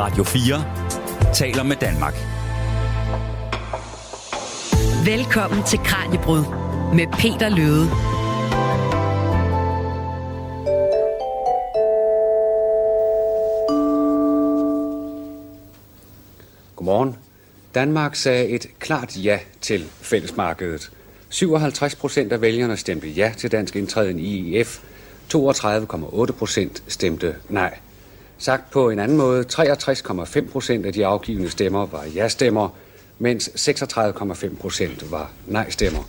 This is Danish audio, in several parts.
Radio 4 taler med Danmark. Velkommen til Kranjebrud med Peter Løde. Godmorgen. Danmark sagde et klart ja til fællesmarkedet. 57 procent af vælgerne stemte ja til dansk indtræden i EF. 32,8 procent stemte nej. Sagt på en anden måde, 63,5 procent af de afgivende stemmer var ja-stemmer, mens 36,5 procent var nej-stemmer.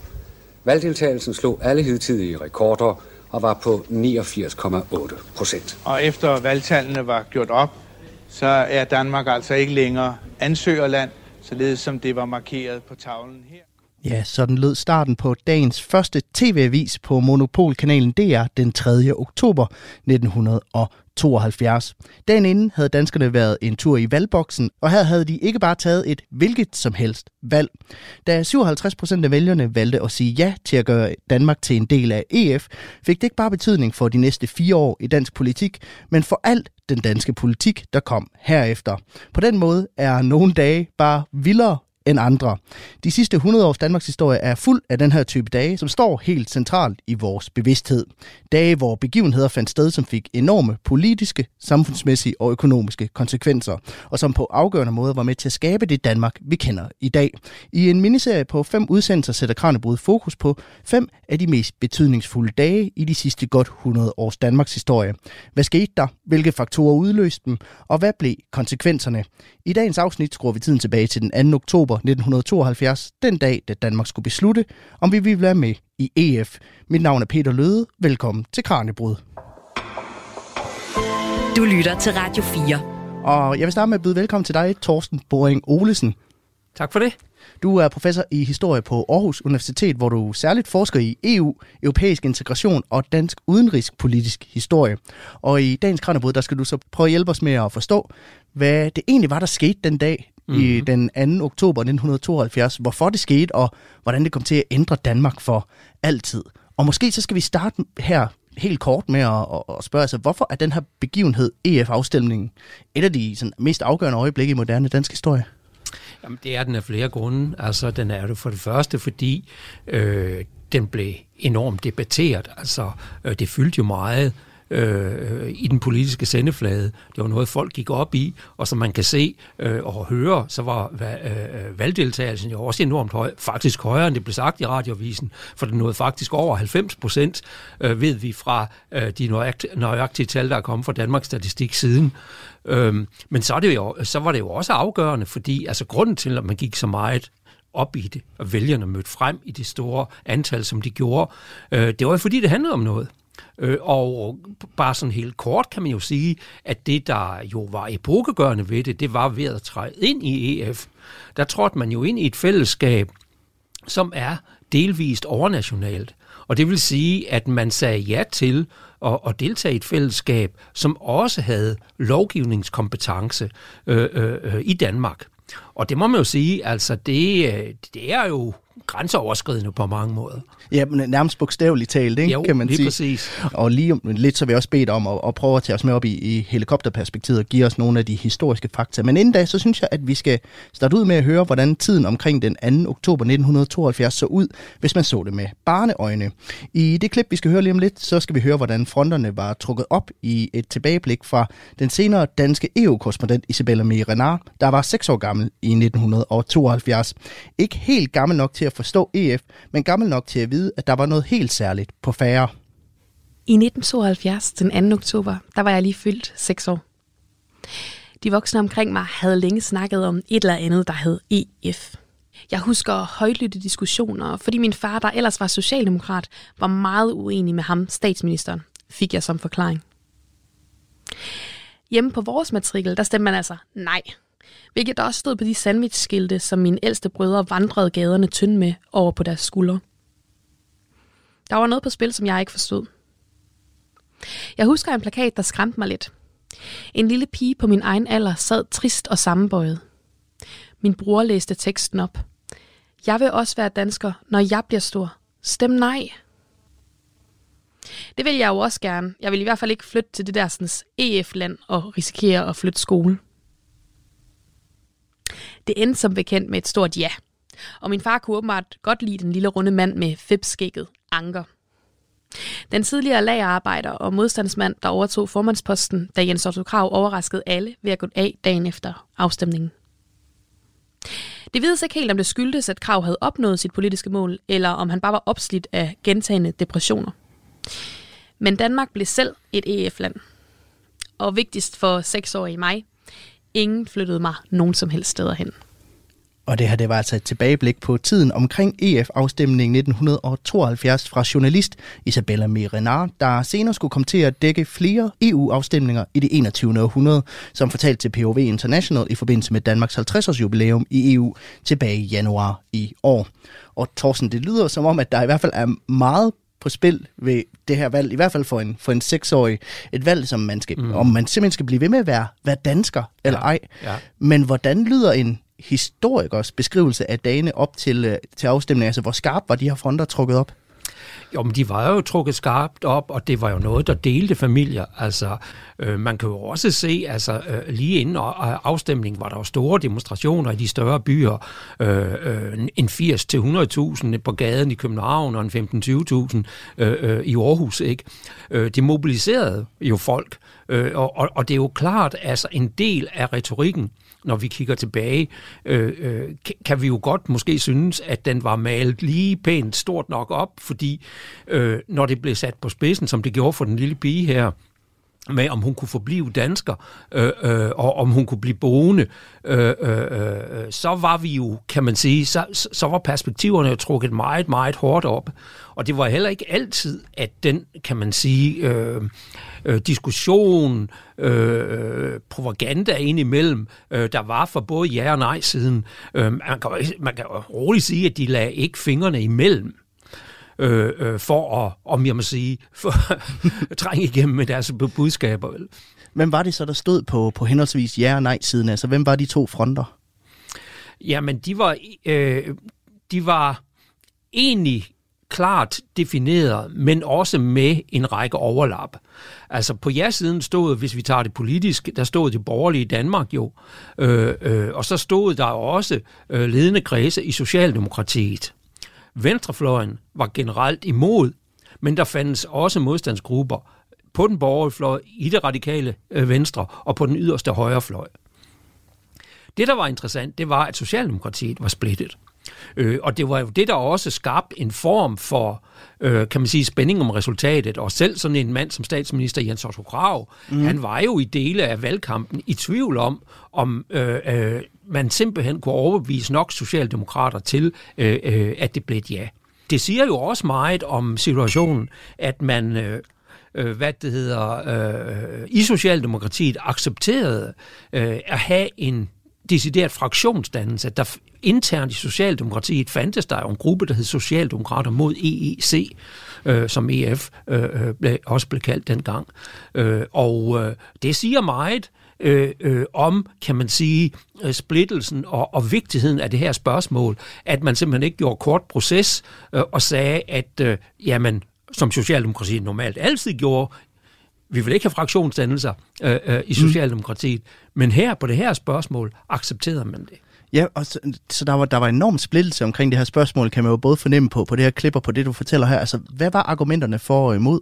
Valgdeltagelsen slog alle hidtidige rekorder og var på 89,8 procent. Og efter valgtallene var gjort op, så er Danmark altså ikke længere ansøgerland, således som det var markeret på tavlen her. Ja, sådan lød starten på dagens første tv-avis på Monopolkanalen DR den 3. oktober 1972. Dagen inden havde danskerne været en tur i valgboksen, og her havde de ikke bare taget et hvilket som helst valg. Da 57 procent af vælgerne valgte at sige ja til at gøre Danmark til en del af EF, fik det ikke bare betydning for de næste fire år i dansk politik, men for alt den danske politik, der kom herefter. På den måde er nogle dage bare vildere end andre. De sidste 100 års Danmarks historie er fuld af den her type dage, som står helt centralt i vores bevidsthed. Dage, hvor begivenheder fandt sted, som fik enorme politiske, samfundsmæssige og økonomiske konsekvenser, og som på afgørende måder var med til at skabe det Danmark, vi kender i dag. I en miniserie på fem udsendelser sætter Kranjebrud fokus på fem af de mest betydningsfulde dage i de sidste godt 100 års Danmarks historie. Hvad skete der? Hvilke faktorer udløste dem? Og hvad blev konsekvenserne? I dagens afsnit skruer vi tiden tilbage til den 2. oktober 1972, den dag, da Danmark skulle beslutte, om vi ville være med i EF. Mit navn er Peter Løde. Velkommen til Kranjebrud. Du lytter til Radio 4. Og jeg vil starte med at byde velkommen til dig, Torsten Boring Olesen. Tak for det. Du er professor i historie på Aarhus Universitet, hvor du særligt forsker i EU, europæisk integration og dansk udenrigspolitisk historie. Og i dagens Kranjebrud, der skal du så prøve at hjælpe os med at forstå, hvad det egentlig var, der skete den dag mm. i den 2. oktober 1972, hvorfor det skete, og hvordan det kom til at ændre Danmark for altid. Og måske så skal vi starte her helt kort med at, at spørge sig, hvorfor er den her begivenhed, EF-afstemningen, et af de sådan, mest afgørende øjeblikke i moderne dansk historie? Jamen, det er den af flere grunde. Altså, den er det for det første, fordi øh, den blev enormt debatteret. Altså, øh, det fyldte jo meget øh, i den politiske sendeflade. Det var noget, folk gik op i, og som man kan se øh, og høre, så var øh, øh, valgdeltagelsen jo også enormt høj, faktisk højere end det blev sagt i radiovisen, for den nåede faktisk over 90 procent, øh, ved vi fra øh, de nøjagtige, nøjagtige tal, der er kommet fra Danmarks Statistik siden. Øhm, men så, er det jo, så var det jo også afgørende, fordi altså grunden til, at man gik så meget op i det, og vælgerne mødte frem i det store antal, som de gjorde, øh, det var jo fordi, det handlede om noget. Øh, og bare sådan helt kort kan man jo sige, at det, der jo var epokegørende ved det, det var ved at træde ind i EF. Der trådte man jo ind i et fællesskab, som er delvist overnationalt. Og det vil sige, at man sagde ja til at, at deltage i et fællesskab, som også havde lovgivningskompetence øh, øh, øh, i Danmark. Og det må man jo sige, altså det, øh, det er jo grænseoverskridende på mange måder. Ja, men nærmest bogstaveligt talt, ikke, jo, kan man lige sige. præcis. Og lige om lidt, så vil jeg også bede om at, at prøve at tage os med op i, i helikopterperspektivet og give os nogle af de historiske fakta. Men inden da, så synes jeg, at vi skal starte ud med at høre, hvordan tiden omkring den 2. oktober 1972 så ud, hvis man så det med barneøjne. I det klip, vi skal høre lige om lidt, så skal vi høre, hvordan fronterne var trukket op i et tilbageblik fra den senere danske EU-korrespondent Isabella Renard, der var 6 år gammel i 1972. Ikke helt gammel nok til at forstå EF, men gammel nok til at vide, at der var noget helt særligt på færre. I 1972, den 2. oktober, der var jeg lige fyldt 6 år. De voksne omkring mig havde længe snakket om et eller andet, der hed EF. Jeg husker højlytte diskussioner, fordi min far, der ellers var socialdemokrat, var meget uenig med ham, statsministeren, fik jeg som forklaring. Hjemme på vores matrikel, der stemte man altså nej. Hvilket også stod på de sandwichskilte, som mine ældste brødre vandrede gaderne tynd med over på deres skuldre. Der var noget på spil, som jeg ikke forstod. Jeg husker en plakat, der skræmte mig lidt. En lille pige på min egen alder sad trist og sammenbøjet. Min bror læste teksten op. Jeg vil også være dansker, når jeg bliver stor. Stem nej. Det vil jeg jo også gerne. Jeg vil i hvert fald ikke flytte til det der sådan, EF-land og risikere at flytte skole. Det endte som bekendt med et stort ja. Og min far kunne åbenbart godt lide den lille runde mand med fipskægget Anker. Den tidligere lagerarbejder og modstandsmand, der overtog formandsposten, da Jens Otto Krav overraskede alle ved at gå af dagen efter afstemningen. Det vides ikke helt, om det skyldtes, at Krav havde opnået sit politiske mål, eller om han bare var opslidt af gentagende depressioner. Men Danmark blev selv et EF-land. Og vigtigst for seksårige mig, ingen flyttede mig nogen som helst steder hen. Og det her det var altså et tilbageblik på tiden omkring EF-afstemningen 1972 fra journalist Isabella Merenard, der senere skulle komme til at dække flere EU-afstemninger i det 21. århundrede, som fortalt til POV International i forbindelse med Danmarks 50-års jubilæum i EU tilbage i januar i år. Og Thorsten, det lyder som om, at der i hvert fald er meget på spil ved det her valg, i hvert fald for en, for en seksårig, et valg, som man skal, mm. om man simpelthen skal blive ved med at være, være dansker eller ja. ej. Ja. Men hvordan lyder en historikers beskrivelse af dagene op til, øh, til afstemningen? Altså, hvor skarpt var de her fronter trukket op? Jo, men de var jo trukket skarpt op, og det var jo noget, der delte familier. Altså, øh, man kan jo også se, altså øh, lige inden afstemningen var der jo store demonstrationer i de større byer. Øh, øh, en 80 til 100.000 på gaden i København, og en 15-20.000 øh, øh, i Aarhus. Ikke? Øh, det mobiliserede jo folk, øh, og, og, og det er jo klart, altså en del af retorikken når vi kigger tilbage, øh, øh, kan vi jo godt måske synes, at den var malet lige pænt stort nok op, fordi øh, når det blev sat på spidsen, som det gjorde for den lille pige her, med om hun kunne forblive dansker, øh, øh, og om hun kunne blive boende, øh, øh, øh så var vi jo, kan man sige, så, så var perspektiverne jo trukket meget, meget hårdt op. Og det var heller ikke altid, at den, kan man sige, øh, øh, diskussion, øh, øh propaganda indimellem, øh, der var for både ja og nej siden. Øh, man, kan, man kan roligt sige, at de lagde ikke fingrene imellem øh, øh, for at, om jeg må sige, for at trænge igennem med deres budskaber. Hvem var det så, der stod på, på henholdsvis ja og nej-siden? Altså, hvem var de to fronter? Jamen, de var, øh, de var egentlig klart defineret, men også med en række overlap. Altså på ja-siden stod, hvis vi tager det politisk, der stod det borgerlige Danmark jo, øh, øh, og så stod der også øh, ledende kredse i Socialdemokratiet. Venstrefløjen var generelt imod, men der fandtes også modstandsgrupper på den borgerlige fløj, i det radikale øh, venstre og på den yderste højrefløj. Det, der var interessant, det var, at Socialdemokratiet var splittet. Øh, og det var jo det, der også skabte en form for, øh, kan man sige, spænding om resultatet. Og selv sådan en mand som statsminister Jens Otto Krav, mm. han var jo i dele af valgkampen i tvivl om, om øh, øh, man simpelthen kunne overbevise nok socialdemokrater til, øh, øh, at det blev et ja. Det siger jo også meget om situationen, at man... Øh, øh, hvad det hedder, øh, i Socialdemokratiet accepterede øh, at have en decideret fraktionsdannelse. Der internt i Socialdemokratiet fandtes der jo en gruppe, der hed Socialdemokrater mod EEC, øh, som EF øh, øh, ble, blev, også blev kaldt dengang. Øh, og øh, det siger meget øh, øh, om, kan man sige, øh, splittelsen og, og vigtigheden af det her spørgsmål, at man simpelthen ikke gjorde kort proces øh, og sagde, at øh, jamen, som Socialdemokratiet normalt altid gjorde, vi vil ikke have fraktionsdannelser øh, øh, i mm. Socialdemokratiet, mm. men her på det her spørgsmål accepterede man det. Ja, og så, så der var der var enorm splittelse omkring det her spørgsmål, kan man jo både fornemme på, på det her klip og på det, du fortæller her. Altså, hvad var argumenterne for og imod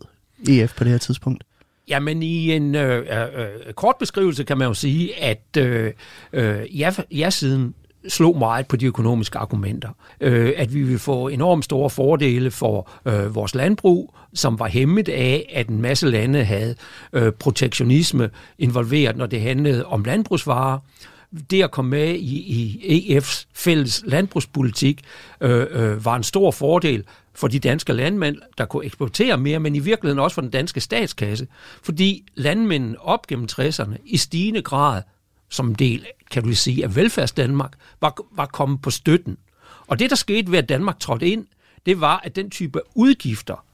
EF på det her tidspunkt? Jamen i en øh, øh, øh, kort beskrivelse kan man jo sige, at øh, øh, jeg, siden slog meget på de økonomiske argumenter. Øh, at vi ville få enormt store fordele for øh, vores landbrug, som var hæmmet af, at en masse lande havde øh, protektionisme involveret, når det handlede om landbrugsvarer. Det at komme med i, i EF's fælles landbrugspolitik øh, øh, var en stor fordel for de danske landmænd, der kunne eksportere mere, men i virkeligheden også for den danske statskasse, fordi landmændene op gennem 60'erne i stigende grad som en del, kan du sige, af velfærdsdanmark, var, var kommet på støtten. Og det, der skete ved, at Danmark trådte ind, det var, at den type udgifter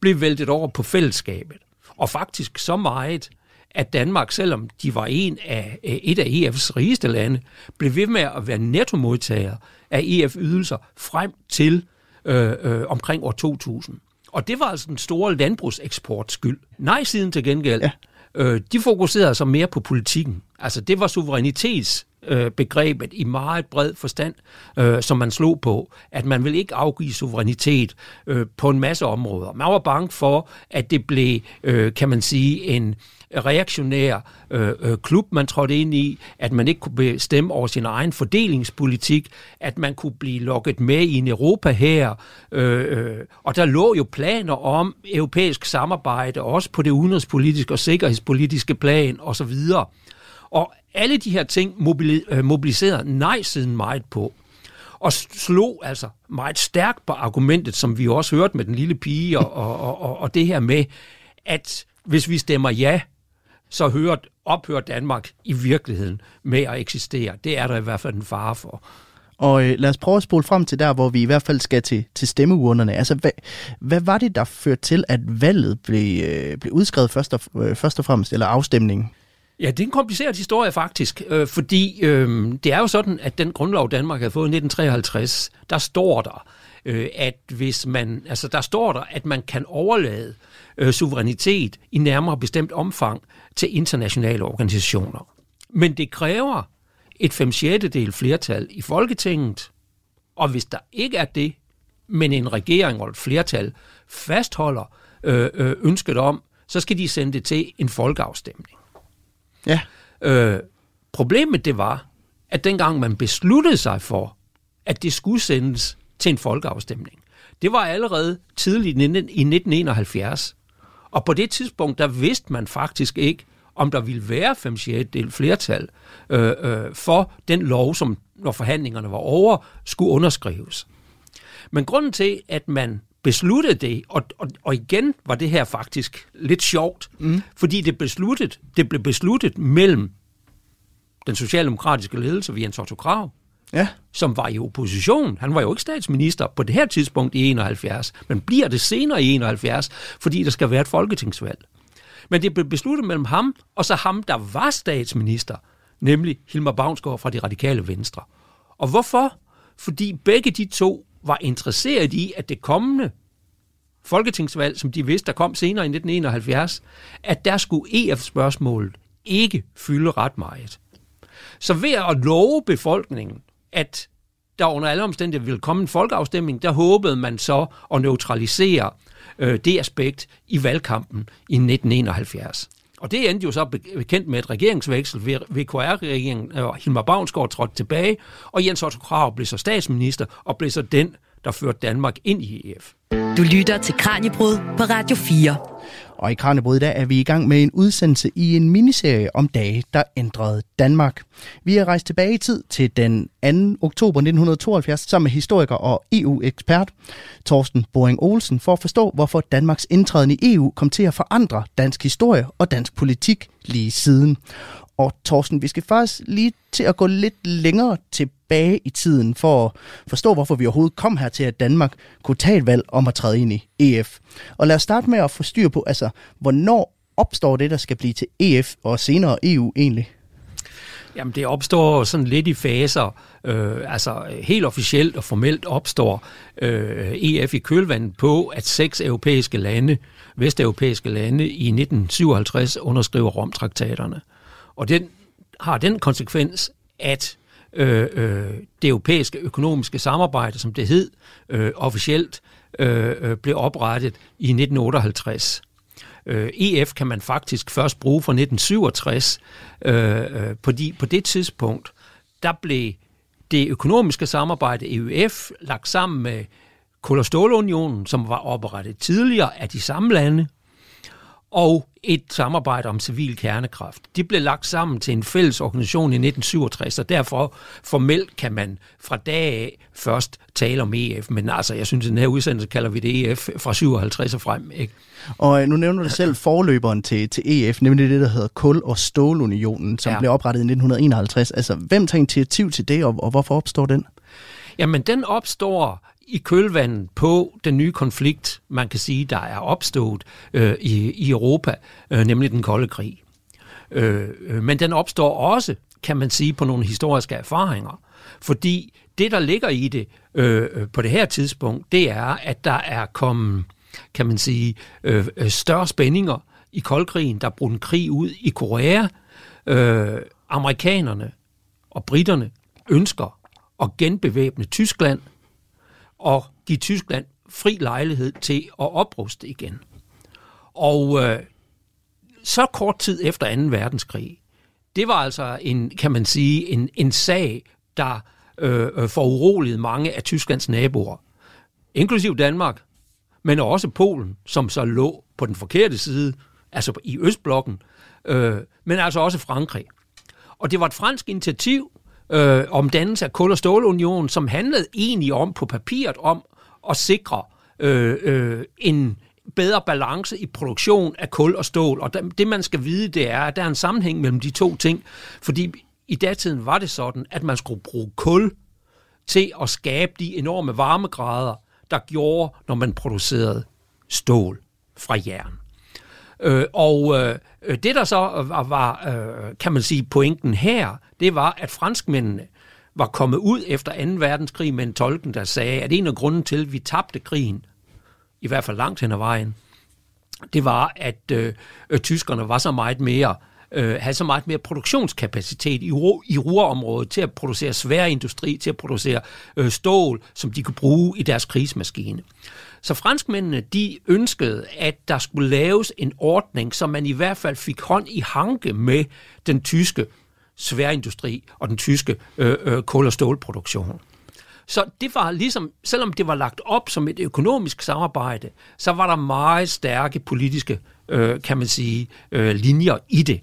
blev væltet over på fællesskabet. Og faktisk så meget, at Danmark, selvom de var en af, øh, et af EF's rigeste lande, blev ved med at være nettomodtager af EF-ydelser frem til øh, øh, omkring år 2000. Og det var altså den store landbrugseksports skyld. Nej-siden til gengæld, ja. øh, de fokuserede så mere på politikken. Altså det var suverænitets øh, begrebet i meget bred forstand, øh, som man slog på, at man vil ikke afgive suverænitet øh, på en masse områder. Man var bange for, at det blev, øh, kan man sige, en reaktionær øh, øh, klub, man trådte ind i, at man ikke kunne bestemme over sin egen fordelingspolitik, at man kunne blive lukket med i en Europa her, øh, øh, og der lå jo planer om europæisk samarbejde, også på det udenrigspolitiske og sikkerhedspolitiske plan osv., og alle de her ting øh, mobiliserede nej-siden meget på. Og slog altså meget stærkt på argumentet, som vi også hørte med den lille pige, og, og, og, og det her med, at hvis vi stemmer ja, så hører, ophører Danmark i virkeligheden med at eksistere. Det er der i hvert fald en fare for. Og øh, lad os prøve at spole frem til der, hvor vi i hvert fald skal til, til stemmeurnerne. Altså, hvad, hvad var det, der førte til, at valget blev, øh, blev udskrevet først og, øh, først og fremmest, eller afstemningen? Ja, det er en kompliceret historie faktisk, øh, fordi øh, det er jo sådan, at den grundlov, Danmark havde fået i 1953, der står der, øh, at hvis man, altså der står der, at man kan overlade øh, suverænitet i nærmere bestemt omfang til internationale organisationer. Men det kræver et 5 del flertal i Folketinget, og hvis der ikke er det, men en regering og et flertal fastholder øh, øh, ønsket om, så skal de sende det til en folkeafstemning. Ja. Øh, problemet det var, at dengang man besluttede sig for, at det skulle sendes til en folkeafstemning, det var allerede tidligt i 1971. Og på det tidspunkt, der vidste man faktisk ikke, om der ville være 5 del flertal øh, øh, for den lov, som når forhandlingerne var over, skulle underskrives. Men grunden til, at man besluttede det, og, og, og igen var det her faktisk lidt sjovt, mm. fordi det, besluttet, det blev besluttet mellem den socialdemokratiske ledelse ved Jens Otto Krav, ja. som var i opposition. Han var jo ikke statsminister på det her tidspunkt i 71, men bliver det senere i 71, fordi der skal være et folketingsvalg. Men det blev besluttet mellem ham og så ham, der var statsminister, nemlig Hilmar Bavnsgaard fra de radikale venstre. Og hvorfor? Fordi begge de to var interesseret i, at det kommende folketingsvalg, som de vidste, der kom senere i 1971, at der skulle EF-spørgsmålet ikke fylde ret meget. Så ved at love befolkningen, at der under alle omstændigheder ville komme en folkeafstemning, der håbede man så at neutralisere øh, det aspekt i valgkampen i 1971. Og det endte jo så bekendt med et regeringsveksel. VKR-regeringen og øh, Hilmar Bavnsgaard trådte tilbage, og Jens Otto Krav blev så statsminister og blev så den, der førte Danmark ind i EF. Du lytter til Kranjebrud på Radio 4. Og i Kranjebrud der er vi i gang med en udsendelse i en miniserie om dage, der ændrede Danmark. Vi er rejst tilbage i tid til den 2. oktober 1972 sammen med historiker og EU-ekspert Torsten Boring Olsen for at forstå, hvorfor Danmarks indtræden i EU kom til at forandre dansk historie og dansk politik lige siden. Og Thorsten, vi skal faktisk lige til at gå lidt længere tilbage i tiden for at forstå, hvorfor vi overhovedet kom her til, at Danmark kunne tage et valg om at træde ind i EF. Og lad os starte med at få styr på, altså, hvornår opstår det, der skal blive til EF og senere EU egentlig? Jamen det opstår sådan lidt i faser. Øh, altså helt officielt og formelt opstår øh, EF i kølvandet på, at seks europæiske lande, vesteuropæiske lande, i 1957 underskriver Romtraktaterne. Og den har den konsekvens, at øh, øh, det europæiske økonomiske samarbejde, som det hed øh, officielt, øh, øh blev oprettet i 1958. Øh, EF kan man faktisk først bruge fra 1967, øh, øh, fordi på det tidspunkt, der blev det økonomiske samarbejde EUF lagt sammen med Kul- og Stålunionen, som var oprettet tidligere af de samme lande, og et samarbejde om civil kernekraft. De blev lagt sammen til en fælles organisation i 1967, og derfor formelt kan man fra dag af først tale om EF. Men altså, jeg synes, at den her udsendelse kalder vi det EF fra 57 og frem. Ikke? Og øh, nu nævner du selv forløberen til, til EF, nemlig det, der hedder Kul- og Stålunionen, som ja. blev oprettet i 1951. Altså, hvem tager initiativ til det, og, og hvorfor opstår den? Jamen, den opstår i kølvandet på den nye konflikt, man kan sige, der er opstået øh, i, i Europa, øh, nemlig den kolde krig. Øh, øh, men den opstår også, kan man sige, på nogle historiske erfaringer. Fordi det, der ligger i det øh, på det her tidspunkt, det er, at der er kommet, kan man sige, øh, øh større spændinger i koldkrigen. Der brød en krig ud i Korea. Øh, amerikanerne og britterne ønsker at genbevæbne Tyskland og give Tyskland fri lejlighed til at opruste igen. Og øh, så kort tid efter 2. verdenskrig, det var altså en, kan man sige, en, en sag, der øh, øh foruroligede mange af Tysklands naboer, inklusiv Danmark, men også Polen, som så lå på den forkerte side, altså i Østblokken, øh, men altså også Frankrig. Og det var et fransk initiativ øh, om dannelse af kul- og stålunion, som handlede egentlig om på papiret om at sikre øh, øh, en bedre balance i produktion af kul og stål. Og det, man skal vide, det er, at der er en sammenhæng mellem de to ting. Fordi i datiden var det sådan, at man skulle bruge kul til at skabe de enorme varmegrader, der gjorde, når man producerede stål fra jern. Øh, og øh, det, der så var, var øh, kan man sige, pointen her, det var, at franskmændene var kommet ud efter 2. verdenskrig med en tolken, der sagde, at en af grunden til, at vi tabte krigen, i hvert fald langt hen ad vejen, det var, at øh, tyskerne var så meget mere øh, havde så meget mere produktionskapacitet i, ru- i ruerområdet til at producere svær industri, til at producere øh, stål, som de kunne bruge i deres krigsmaskine. Så franskmændene, de ønskede, at der skulle laves en ordning, så man i hvert fald fik hånd i hanke med den tyske sværindustri og den tyske øh, øh, kul- og stålproduktion. Så det var ligesom, selvom det var lagt op som et økonomisk samarbejde, så var der meget stærke politiske, øh, kan man sige, øh, linjer i det.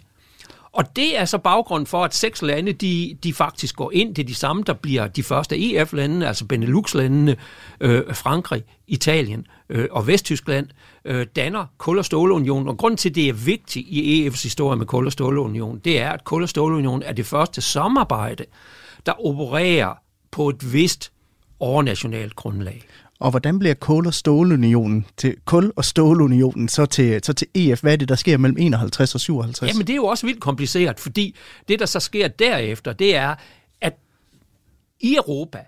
Og det er så baggrund for, at seks lande, de, de faktisk går ind. Det er de samme, der bliver de første EF-lande, altså Benelux-landene, øh, Frankrig, Italien øh, og Vesttyskland, øh, danner Kul- og Stålunionen. Og grund til, at det er vigtigt i EF's historie med Kul- og Stålunionen, det er, at Kul- og Stålunionen er det første samarbejde, der opererer på et vist overnationalt grundlag. Og hvordan bliver kul- og stålunionen til kul- og stålunionen så til, så til EF? Hvad er det, der sker mellem 51 og 57? Jamen, det er jo også vildt kompliceret, fordi det, der så sker derefter, det er, at i Europa,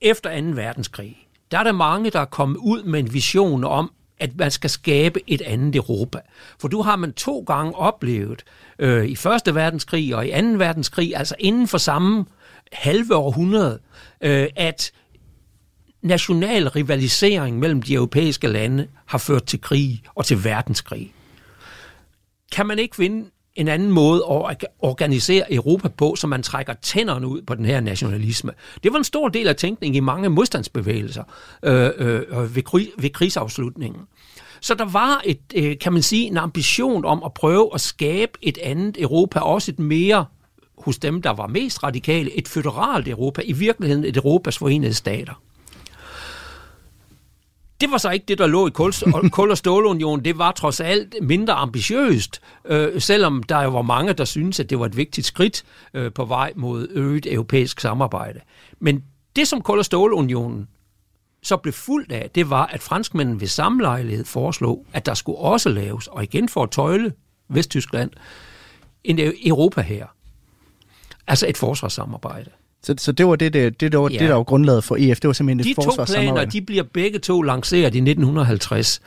efter 2. verdenskrig, der er der mange, der er kommet ud med en vision om, at man skal skabe et andet Europa. For du har man to gange oplevet øh, i Første verdenskrig og i Anden verdenskrig, altså inden for samme halve århundrede, øh, at national rivalisering mellem de europæiske lande har ført til krig og til verdenskrig. Kan man ikke vinde en anden måde at organisere Europa på, så man trækker tænderne ud på den her nationalisme. Det var en stor del af tænkningen i mange modstandsbevægelser øh, øh, ved, krig, ved krigsafslutningen. Så der var et, øh, kan man sige, en ambition om at prøve at skabe et andet Europa, også et mere hos dem, der var mest radikale, et føderalt Europa, i virkeligheden et Europas forenede stater. Det var så ikke det, der lå i kul, kul- og stålunionen. Det var trods alt mindre ambitiøst, øh, selvom der jo var mange, der syntes, at det var et vigtigt skridt øh, på vej mod øget europæisk samarbejde. Men det, som kul- og stålunionen så blev fuldt af, det var, at franskmændene ved samme lejlighed foreslog, at der skulle også laves, og igen for at tøjle Vesttyskland, en Europa her. Altså et forsvarssamarbejde. Så, så det var det, det, det, var, ja. det, der var grundlaget for EF. Det var simpelthen de et to planer, de bliver begge to lanceret i 1950.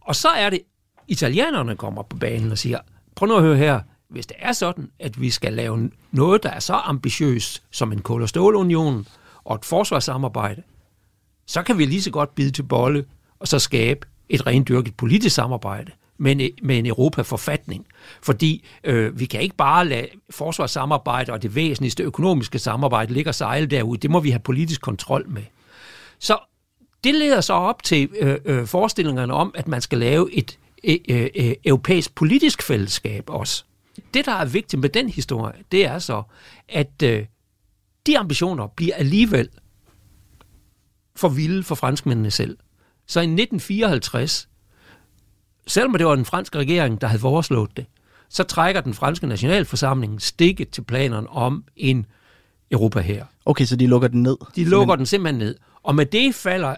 Og så er det, italienerne kommer på banen og siger, prøv nu at høre her, hvis det er sådan, at vi skal lave noget, der er så ambitiøst som en kul- og stålunion og et forsvarssamarbejde, så kan vi lige så godt bide til bolle og så skabe et rendyrket politisk samarbejde med en, med en Europa-forfatning. Fordi øh, vi kan ikke bare lade forsvarssamarbejde og det væsentligste økonomiske samarbejde ligge og sejle derude. Det må vi have politisk kontrol med. Så det leder så op til øh, øh, forestillingerne om, at man skal lave et øh, øh, øh, europæisk politisk fællesskab også. Det, der er vigtigt med den historie, det er så, at øh, de ambitioner bliver alligevel for vilde for franskmændene selv. Så i 1954, selvom det var den franske regering, der havde foreslået det, så trækker den franske nationalforsamling stikket til planerne om en Europa her. Okay, så de lukker den ned? De lukker den simpelthen ned. Og med det falder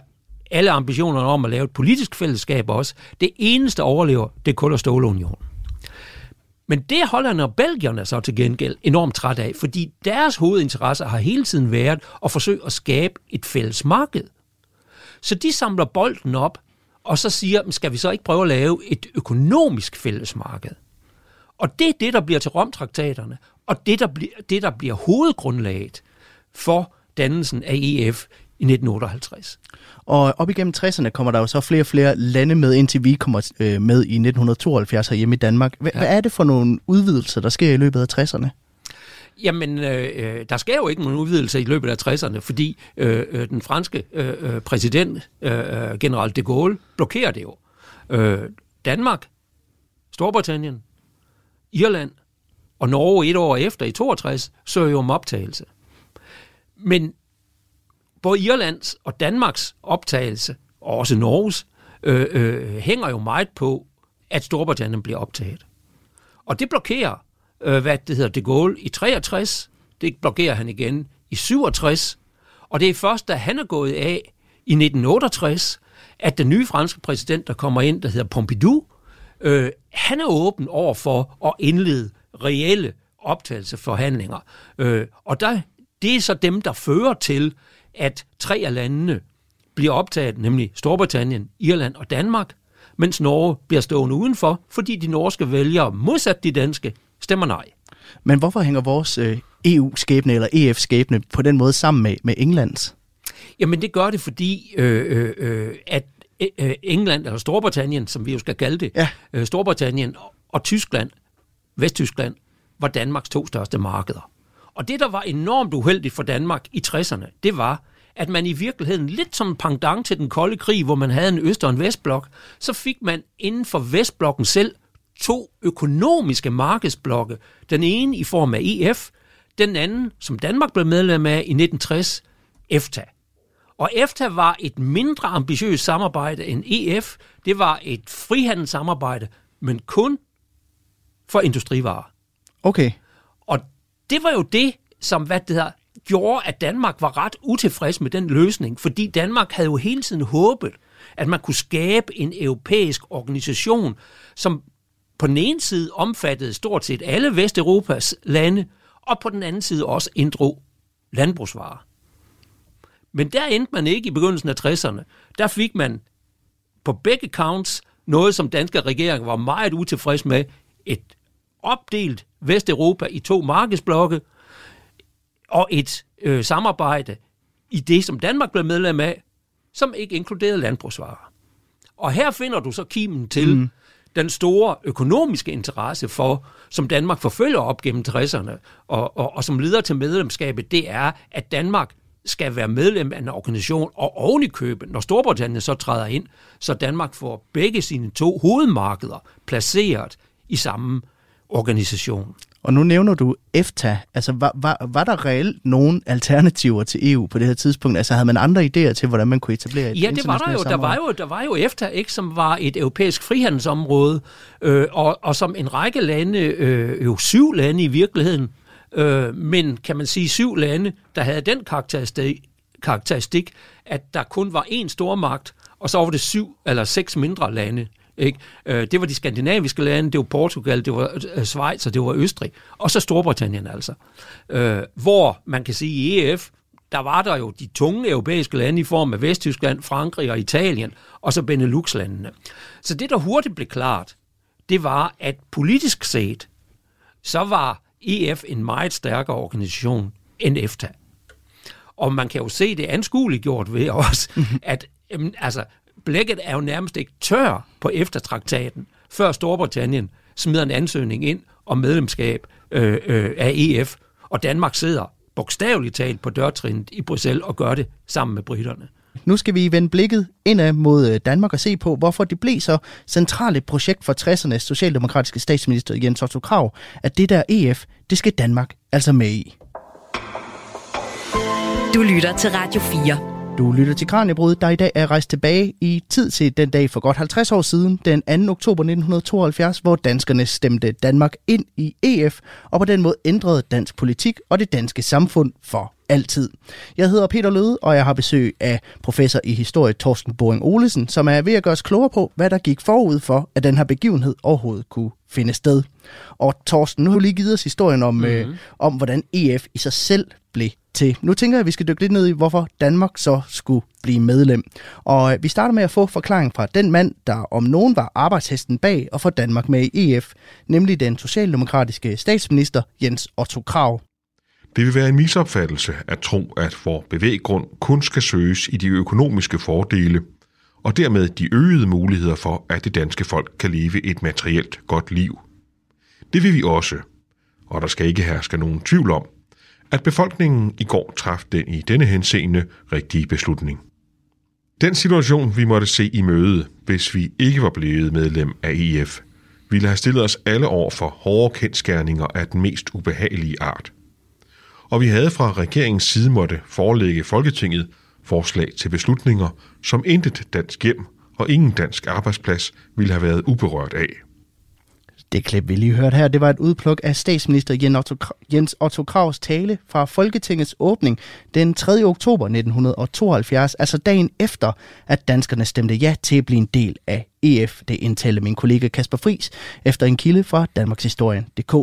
alle ambitionerne om at lave et politisk fællesskab også. Det eneste overlever, det er kul- og stålunion. Men det Holland og Belgierne så til gengæld enormt træt af, fordi deres hovedinteresse har hele tiden været at forsøge at skabe et fælles marked. Så de samler bolden op og så siger, skal vi så ikke prøve at lave et økonomisk fællesmarked? Og det er det, der bliver til Romtraktaterne. og det der, bliver, det, der bliver hovedgrundlaget for dannelsen af EF i 1958. Og op igennem 60'erne kommer der jo så flere og flere lande med, indtil vi kommer øh, med i 1972 hjemme i Danmark. H- ja. Hvad er det for nogle udvidelser, der sker i løbet af 60'erne? Jamen, øh, øh, der sker jo ikke nogen udvidelse i løbet af 60'erne, fordi øh, øh, den franske øh, øh præsident, øh, general de Gaulle, blokerer det jo. Øh, Danmark, Storbritannien, Irland og Norge et år efter i 62 søger jo om optagelse. Men både Irlands og Danmarks optagelse, og også Norges, øh, øh, hænger jo meget på, at Storbritannien bliver optaget. Og det blokerer, øh, hvad det hedder, de Gaulle i 63, det blokerer han igen i 67, og det er først, da han er gået af i 1968, at den nye franske præsident, der kommer ind, der hedder Pompidou, øh, han er åben over for at indlede reelle optagelseforhandlinger. Øh, og der, det er så dem, der fører til, at tre af landene bliver optaget, nemlig Storbritannien, Irland og Danmark, mens Norge bliver stående udenfor, fordi de norske vælgere, modsat de danske, stemmer nej. Men hvorfor hænger vores øh, EU-skæbne eller EF-skæbne på den måde sammen med, med Englands? Jamen det gør det, fordi øh, øh, øh at øh, England, eller Storbritannien, som vi jo skal kalde det, ja. øh, Storbritannien og Tyskland, Vesttyskland, var Danmarks to største markeder. Og det, der var enormt uheldigt for Danmark i 60'erne, det var, at man i virkeligheden, lidt som en pendant til den kolde krig, hvor man havde en øst- og en vestblok, så fik man inden for vestblokken selv to økonomiske markedsblokke. Den ene i form af EF, den anden, som Danmark blev medlem af i 1960, EFTA. Og EFTA var et mindre ambitiøst samarbejde end EF. Det var et frihandelssamarbejde, men kun for industrivarer. Okay. Og det var jo det, som hvad det hedder, gjorde, at Danmark var ret utilfreds med den løsning, fordi Danmark havde jo hele tiden håbet, at man kunne skabe en europæisk organisation, som på den ene side omfattede stort set alle Vesteuropas lande, og på den anden side også inddrog landbrugsvarer. Men der endte man ikke i begyndelsen af 60'erne. Der fik man på begge counts noget, som danske regering var meget utilfreds med. Et opdelt Vesteuropa i to markedsblokke, og et øh, samarbejde i det, som Danmark blev medlem af, som ikke inkluderede landbrugsvarer. Og her finder du så kimen til mm den store økonomiske interesse for, som Danmark forfølger op gennem 60'erne, og, og, og som leder til medlemskabet, det er, at Danmark skal være medlem af en organisation, og oven i købet, når Storbritannien så træder ind, så Danmark får begge sine to hovedmarkeder placeret i samme organisation. Og nu nævner du EFTA. Altså, var, var, var der reelt nogle alternativer til EU på det her tidspunkt? Altså, havde man andre idéer til, hvordan man kunne etablere et Ja, det var der jo. Der var jo, der var jo EFTA, ikke, som var et europæisk frihandelsområde, øh, og, og som en række lande, øh, jo syv lande i virkeligheden, øh, men kan man sige syv lande, der havde den karakteristik, karakteristik at der kun var én stormagt, og så var det syv eller seks mindre lande. Ikke? Øh, det var de skandinaviske lande, det var Portugal, det var øh, Schweiz og det var Østrig, og så Storbritannien altså. Øh, hvor man kan sige i EF, der var der jo de tunge europæiske lande i form af Vesttyskland, Frankrig og Italien, og så Benelux-landene. Så det, der hurtigt blev klart, det var, at politisk set, så var EF en meget stærkere organisation end EFTA. Og man kan jo se det anskueligt gjort ved os, at jamen, altså, blækket er jo nærmest ikke tør på eftertraktaten, før Storbritannien smider en ansøgning ind om medlemskab øh, øh, af EF, og Danmark sidder bogstaveligt talt på dørtrinnet i Bruxelles og gør det sammen med britterne. Nu skal vi vende blikket indad mod øh, Danmark og se på, hvorfor det blev så centralt et projekt for 60'ernes socialdemokratiske statsminister Jens Otto Krav, at det der EF, det skal Danmark altså med i. Du lytter til Radio 4. Du lytter til Kranjebrud, der i dag er rejst tilbage i tid til den dag for godt 50 år siden, den 2. oktober 1972, hvor danskerne stemte Danmark ind i EF, og på den måde ændrede dansk politik og det danske samfund for altid. Jeg hedder Peter Løde, og jeg har besøg af professor i historie Torsten Boring Olesen, som er ved at gøre os klogere på, hvad der gik forud for, at den her begivenhed overhovedet kunne finde sted. Og Torsten, nu har du lige givet os historien om, mm-hmm. øh, om hvordan EF i sig selv til. Nu tænker jeg, at vi skal dykke lidt ned i, hvorfor Danmark så skulle blive medlem. Og øh, vi starter med at få forklaring fra den mand, der om nogen var arbejdshesten bag og få Danmark med i EF, nemlig den socialdemokratiske statsminister Jens Otto Krav. Det vil være en misopfattelse at tro, at vor bevæggrund kun skal søges i de økonomiske fordele, og dermed de øgede muligheder for, at det danske folk kan leve et materielt godt liv. Det vil vi også, og der skal ikke herske nogen tvivl om, at befolkningen i går traf den i denne henseende rigtige beslutning. Den situation, vi måtte se i møde, hvis vi ikke var blevet medlem af EF, ville have stillet os alle over for hårde kendskærninger af den mest ubehagelige art. Og vi havde fra regeringens side måtte forelægge Folketinget forslag til beslutninger, som intet dansk hjem og ingen dansk arbejdsplads ville have været uberørt af. Det klip, vi lige hørte her, det var et udpluk af statsminister Jens Otto, Jens Otto Kravs tale fra Folketingets åbning den 3. oktober 1972, altså dagen efter, at danskerne stemte ja til at blive en del af EF. Det indtalte min kollega Kasper Fris efter en kilde fra Danmarkshistorien.dk.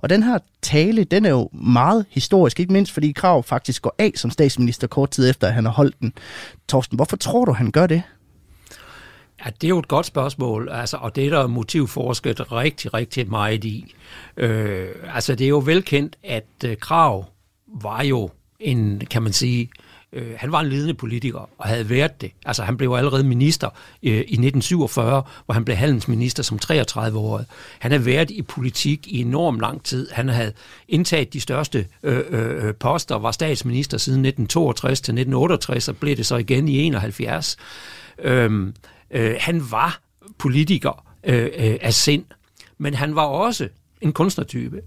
Og den her tale, den er jo meget historisk, ikke mindst fordi Krav faktisk går af som statsminister kort tid efter, at han har holdt den. Torsten, hvorfor tror du, han gør det? Ja, det er jo et godt spørgsmål, altså, og det er der motivforsket rigtig, rigtig meget i. Øh, altså, det er jo velkendt, at øh, Krav var jo en, kan man sige, øh, han var en ledende politiker og havde været det. Altså, han blev allerede minister øh, i 1947, hvor han blev handelsminister som 33-årig. Han havde været i politik i enorm lang tid. Han havde indtaget de største øh, øh, øh poster, var statsminister siden 1962 til 1968, og blev det så igen i 71. Øh, Øh, han var politiker øh, øh, af sind, men han var også en kunstnertype.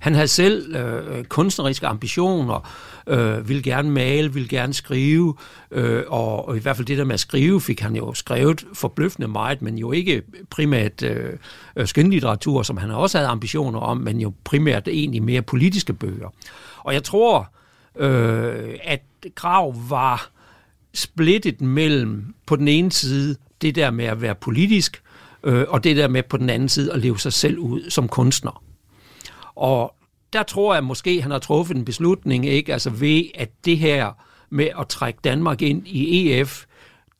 Han havde selv øh, øh, kunstneriske ambitioner, øh, ville gerne male, ville gerne skrive, øh, og, og i hvert fald det der med at skrive, fik han jo skrevet forbløffende meget, men jo ikke primært øh, øh skønlitteratur, som han også havde ambitioner om, men jo primært egentlig mere politiske bøger. Og jeg tror, øh, at Grav var splittet mellem på den ene side det der med at være politisk, øh, og det der med på den anden side at leve sig selv ud som kunstner. Og der tror jeg måske, han har truffet en beslutning, ikke? Altså ved, at det her med at trække Danmark ind i EF,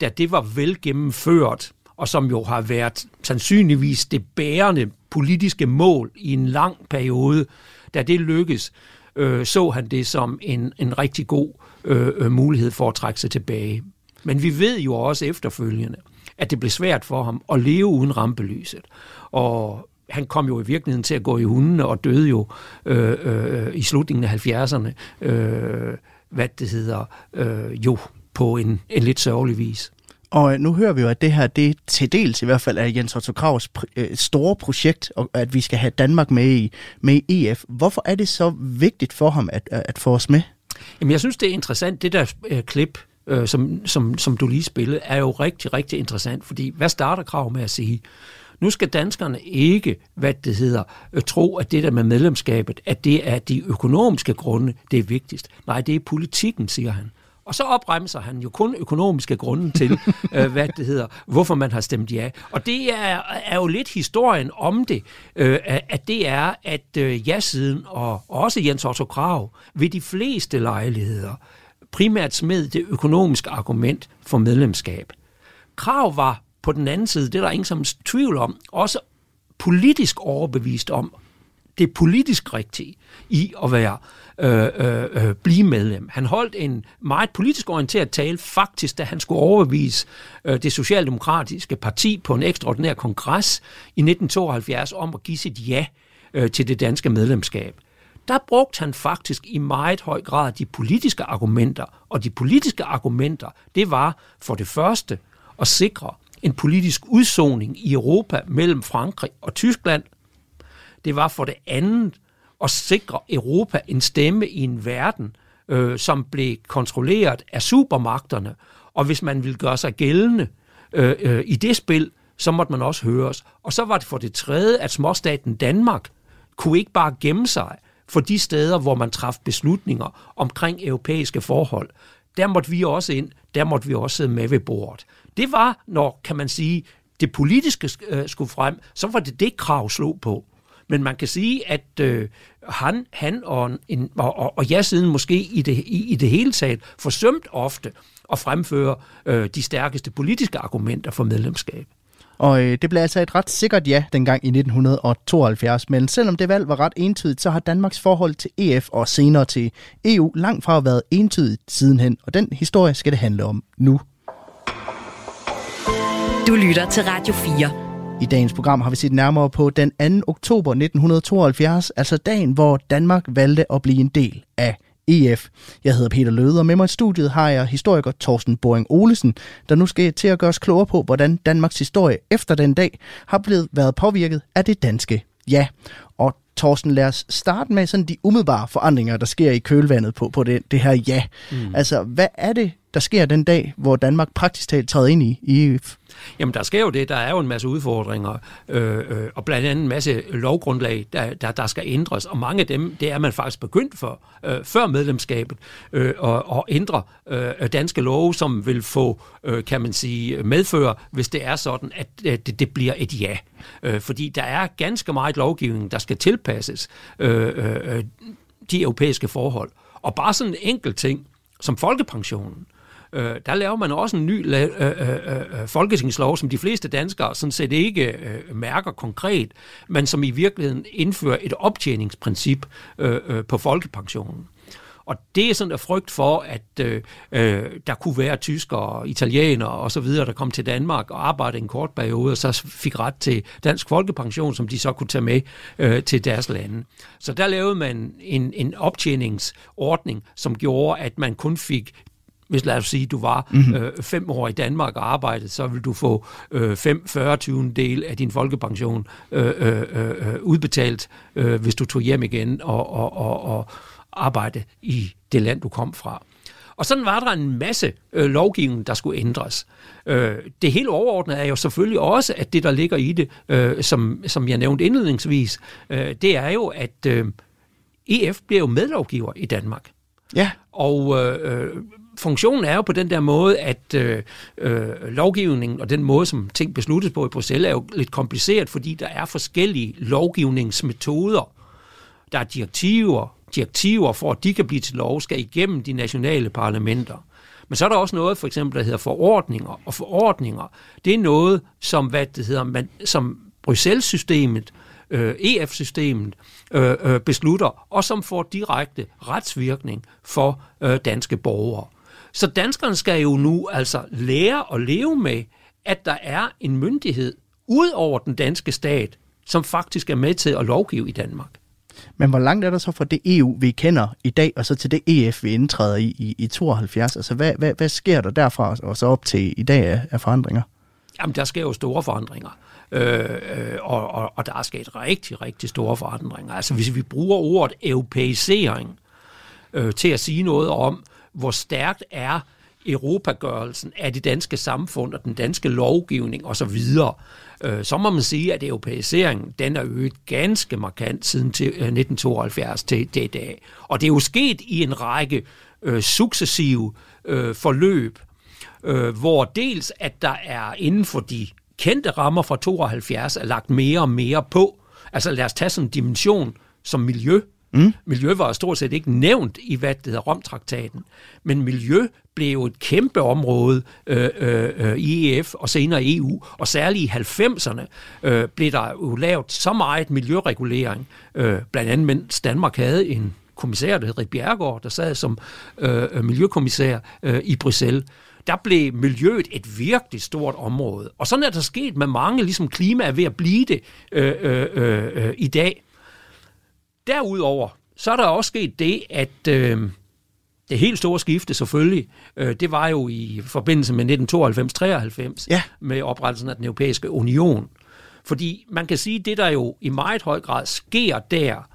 da det var vel gennemført, og som jo har været sandsynligvis det bærende politiske mål i en lang periode, da det lykkes, øh, så han det som en, en rigtig god øh, øh, mulighed for at trække sig tilbage. Men vi ved jo også efterfølgende, at det blev svært for ham at leve uden rampelyset. Og han kom jo i virkeligheden til at gå i hundene og døde jo øh, øh, i slutningen af 70'erne, øh, hvad det hedder, øh, jo på en, en lidt sørgelig vis. Og nu hører vi jo, at det her, det til dels i hvert fald er Jens Otto Kravs øh, store projekt, og at vi skal have Danmark med i, med i EF. Hvorfor er det så vigtigt for ham at, at få os med? Jamen, jeg synes, det er interessant, det der øh, klip, øh, som, som, som du lige spillede, er jo rigtig, rigtig interessant, fordi hvad starter krav med at sige? Nu skal danskerne ikke, hvad det hedder, øh, tro, at det der med medlemskabet, at det er de økonomiske grunde, det er vigtigst. Nej, det er politikken, siger han. Og så opremser han jo kun økonomiske grunde til, øh, hvad det hedder, hvorfor man har stemt ja. Og det er, er jo lidt historien om det, øh, at det er, at øh, ja-siden og også Jens Otto Krav ved de fleste lejligheder primært smed det økonomiske argument for medlemskab. Krav var på den anden side, det er der ingen som tvivl om, også politisk overbevist om, det politisk rigtige i at være øh, øh, øh, blive medlem. Han holdt en meget politisk orienteret tale, faktisk da han skulle overbevise øh, det socialdemokratiske parti på en ekstraordinær kongres i 1972 om at give sit ja øh, til det danske medlemskab der brugte han faktisk i meget høj grad de politiske argumenter. Og de politiske argumenter, det var for det første at sikre en politisk udsoning i Europa mellem Frankrig og Tyskland. Det var for det andet at sikre Europa en stemme i en verden, øh, som blev kontrolleret af supermagterne. Og hvis man ville gøre sig gældende øh, øh, i det spil, så måtte man også høres. Og så var det for det tredje, at småstaten Danmark kunne ikke bare gemme sig for de steder, hvor man træffede beslutninger omkring europæiske forhold. Der måtte vi også ind, der måtte vi også sidde med ved bordet. Det var, når, kan man sige, det politiske øh, skulle frem, så var det det krav slog på. Men man kan sige, at øh, han, han og, en, og, og, og jeg siden måske i det, i, i det hele taget forsømt ofte at fremføre øh, de stærkeste politiske argumenter for medlemskab. Og øh, det blev altså et ret sikkert ja dengang i 1972, men selvom det valg var ret entydigt, så har Danmarks forhold til EF og senere til EU langt fra været entydigt sidenhen, og den historie skal det handle om nu. Du lytter til Radio 4. I dagens program har vi set nærmere på den 2. oktober 1972, altså dagen, hvor Danmark valgte at blive en del af EF. Jeg hedder Peter Løde, og med mig i studiet har jeg historiker Thorsten Boring Olesen, der nu skal til at gøre os klogere på, hvordan Danmarks historie efter den dag har blevet været påvirket af det danske ja. Og Thorsten, lad os starte med sådan de umiddelbare forandringer, der sker i kølvandet på, på det, det her ja. Mm. Altså, hvad er det, der sker den dag, hvor Danmark praktisk talt træder ind i, i EF? Jamen, der sker jo det. Der er jo en masse udfordringer, øh, øh, og blandt andet en masse lovgrundlag, der, der, der skal ændres, og mange af dem, det er man faktisk begyndt for, øh, før medlemskabet, øh, og, at ændre øh, danske love, som vil få, øh, kan man sige, medføre, hvis det er sådan, at, øh, det, det bliver et ja. Øh, fordi der er ganske meget lovgivning, der skal tilpasses øh, øh, øh de europæiske forhold. Og bare sådan en enkelt ting, som folkepensionen, øh, øh, der laver man også en ny øh, øh, øh, øh, folketingslov, som de fleste danskere sådan set ikke øh, mærker konkret, men som i virkeligheden indfører et optjeningsprincip øh, øh, på folkepensionen. Og det er sådan en frygt for, at øh, øh, der kunne være tyskere, italienere og så videre, der kom til Danmark og arbejdede en kort periode, og så fik ret til dansk folkepension, som de så kunne tage med øh, til deres lande. Så der lavede man en, en optjeningsordning, som gjorde, at man kun fik hvis lad os sige, du var mm-hmm. øh, fem år i Danmark og arbejdede, så vil du få øh, 5 40 del af din folkepension øh, øh, øh, udbetalt, øh, hvis du tog hjem igen og, og, og, og arbejde i det land, du kom fra. Og sådan var der en masse øh, lovgivning, der skulle ændres. Øh, det hele overordnede er jo selvfølgelig også, at det, der ligger i det, øh, som, som jeg nævnte indledningsvis, øh, det er jo, at øh, EF bliver jo medlovgiver i Danmark. Ja. Og øh, funktionen er jo på den der måde, at øh, øh, lovgivningen og den måde, som ting besluttes på i Bruxelles, er jo lidt kompliceret, fordi der er forskellige lovgivningsmetoder. Der er direktiver, direktiver, for at de kan blive til lov, skal igennem de nationale parlamenter. Men så er der også noget, for eksempel, der hedder forordninger. Og forordninger, det er noget, som, hvad det hedder, man, som Bruxelles-systemet, øh, EF-systemet, øh, øh, beslutter, og som får direkte retsvirkning for øh, danske borgere. Så danskerne skal jo nu altså lære at leve med, at der er en myndighed ud over den danske stat, som faktisk er med til at lovgive i Danmark. Men hvor langt er der så fra det EU, vi kender i dag, og så til det EF, vi indtræder i i, i 72? Altså, hvad, hvad, hvad sker der derfra og så op til i dag af, af forandringer? Jamen, der sker jo store forandringer. Øh, øh, og, og, og der er sket rigtig, rigtig store forandringer. Altså, hvis vi bruger ordet europæisering øh, til at sige noget om, hvor stærkt er europagørelsen af det danske samfund og den danske lovgivning osv., øh, så må man sige, at europæiseringen den er øget ganske markant siden til, øh, 1972 til det dag. Og det er jo sket i en række øh, successive øh, forløb, øh, hvor dels at der er inden for de kendte rammer fra 72 er lagt mere og mere på. Altså lad os tage sådan en dimension som miljø, Mm. Miljø var stort set ikke nævnt i, hvad det hedder Romtraktaten. Men miljø blev jo et kæmpe område øh, øh, øh i EF og senere EU, og særligt i 90'erne øh, blev der jo lavet så meget miljøregulering, øh, blandt andet mens Danmark havde en kommissær, der hed Rit Bjergård, der sad som øh, øh, miljøkommissær øh, i Bruxelles der blev miljøet et virkelig stort område. Og sådan er der sket med mange, ligesom klima er ved at blive det øh, øh, øh, øh i dag. Derudover, så er der også sket det, at øh, det helt store skifte selvfølgelig, øh, det var jo i forbindelse med 1992-93 ja. med oprettelsen af den europæiske union. Fordi man kan sige, at det der jo i meget høj grad sker der,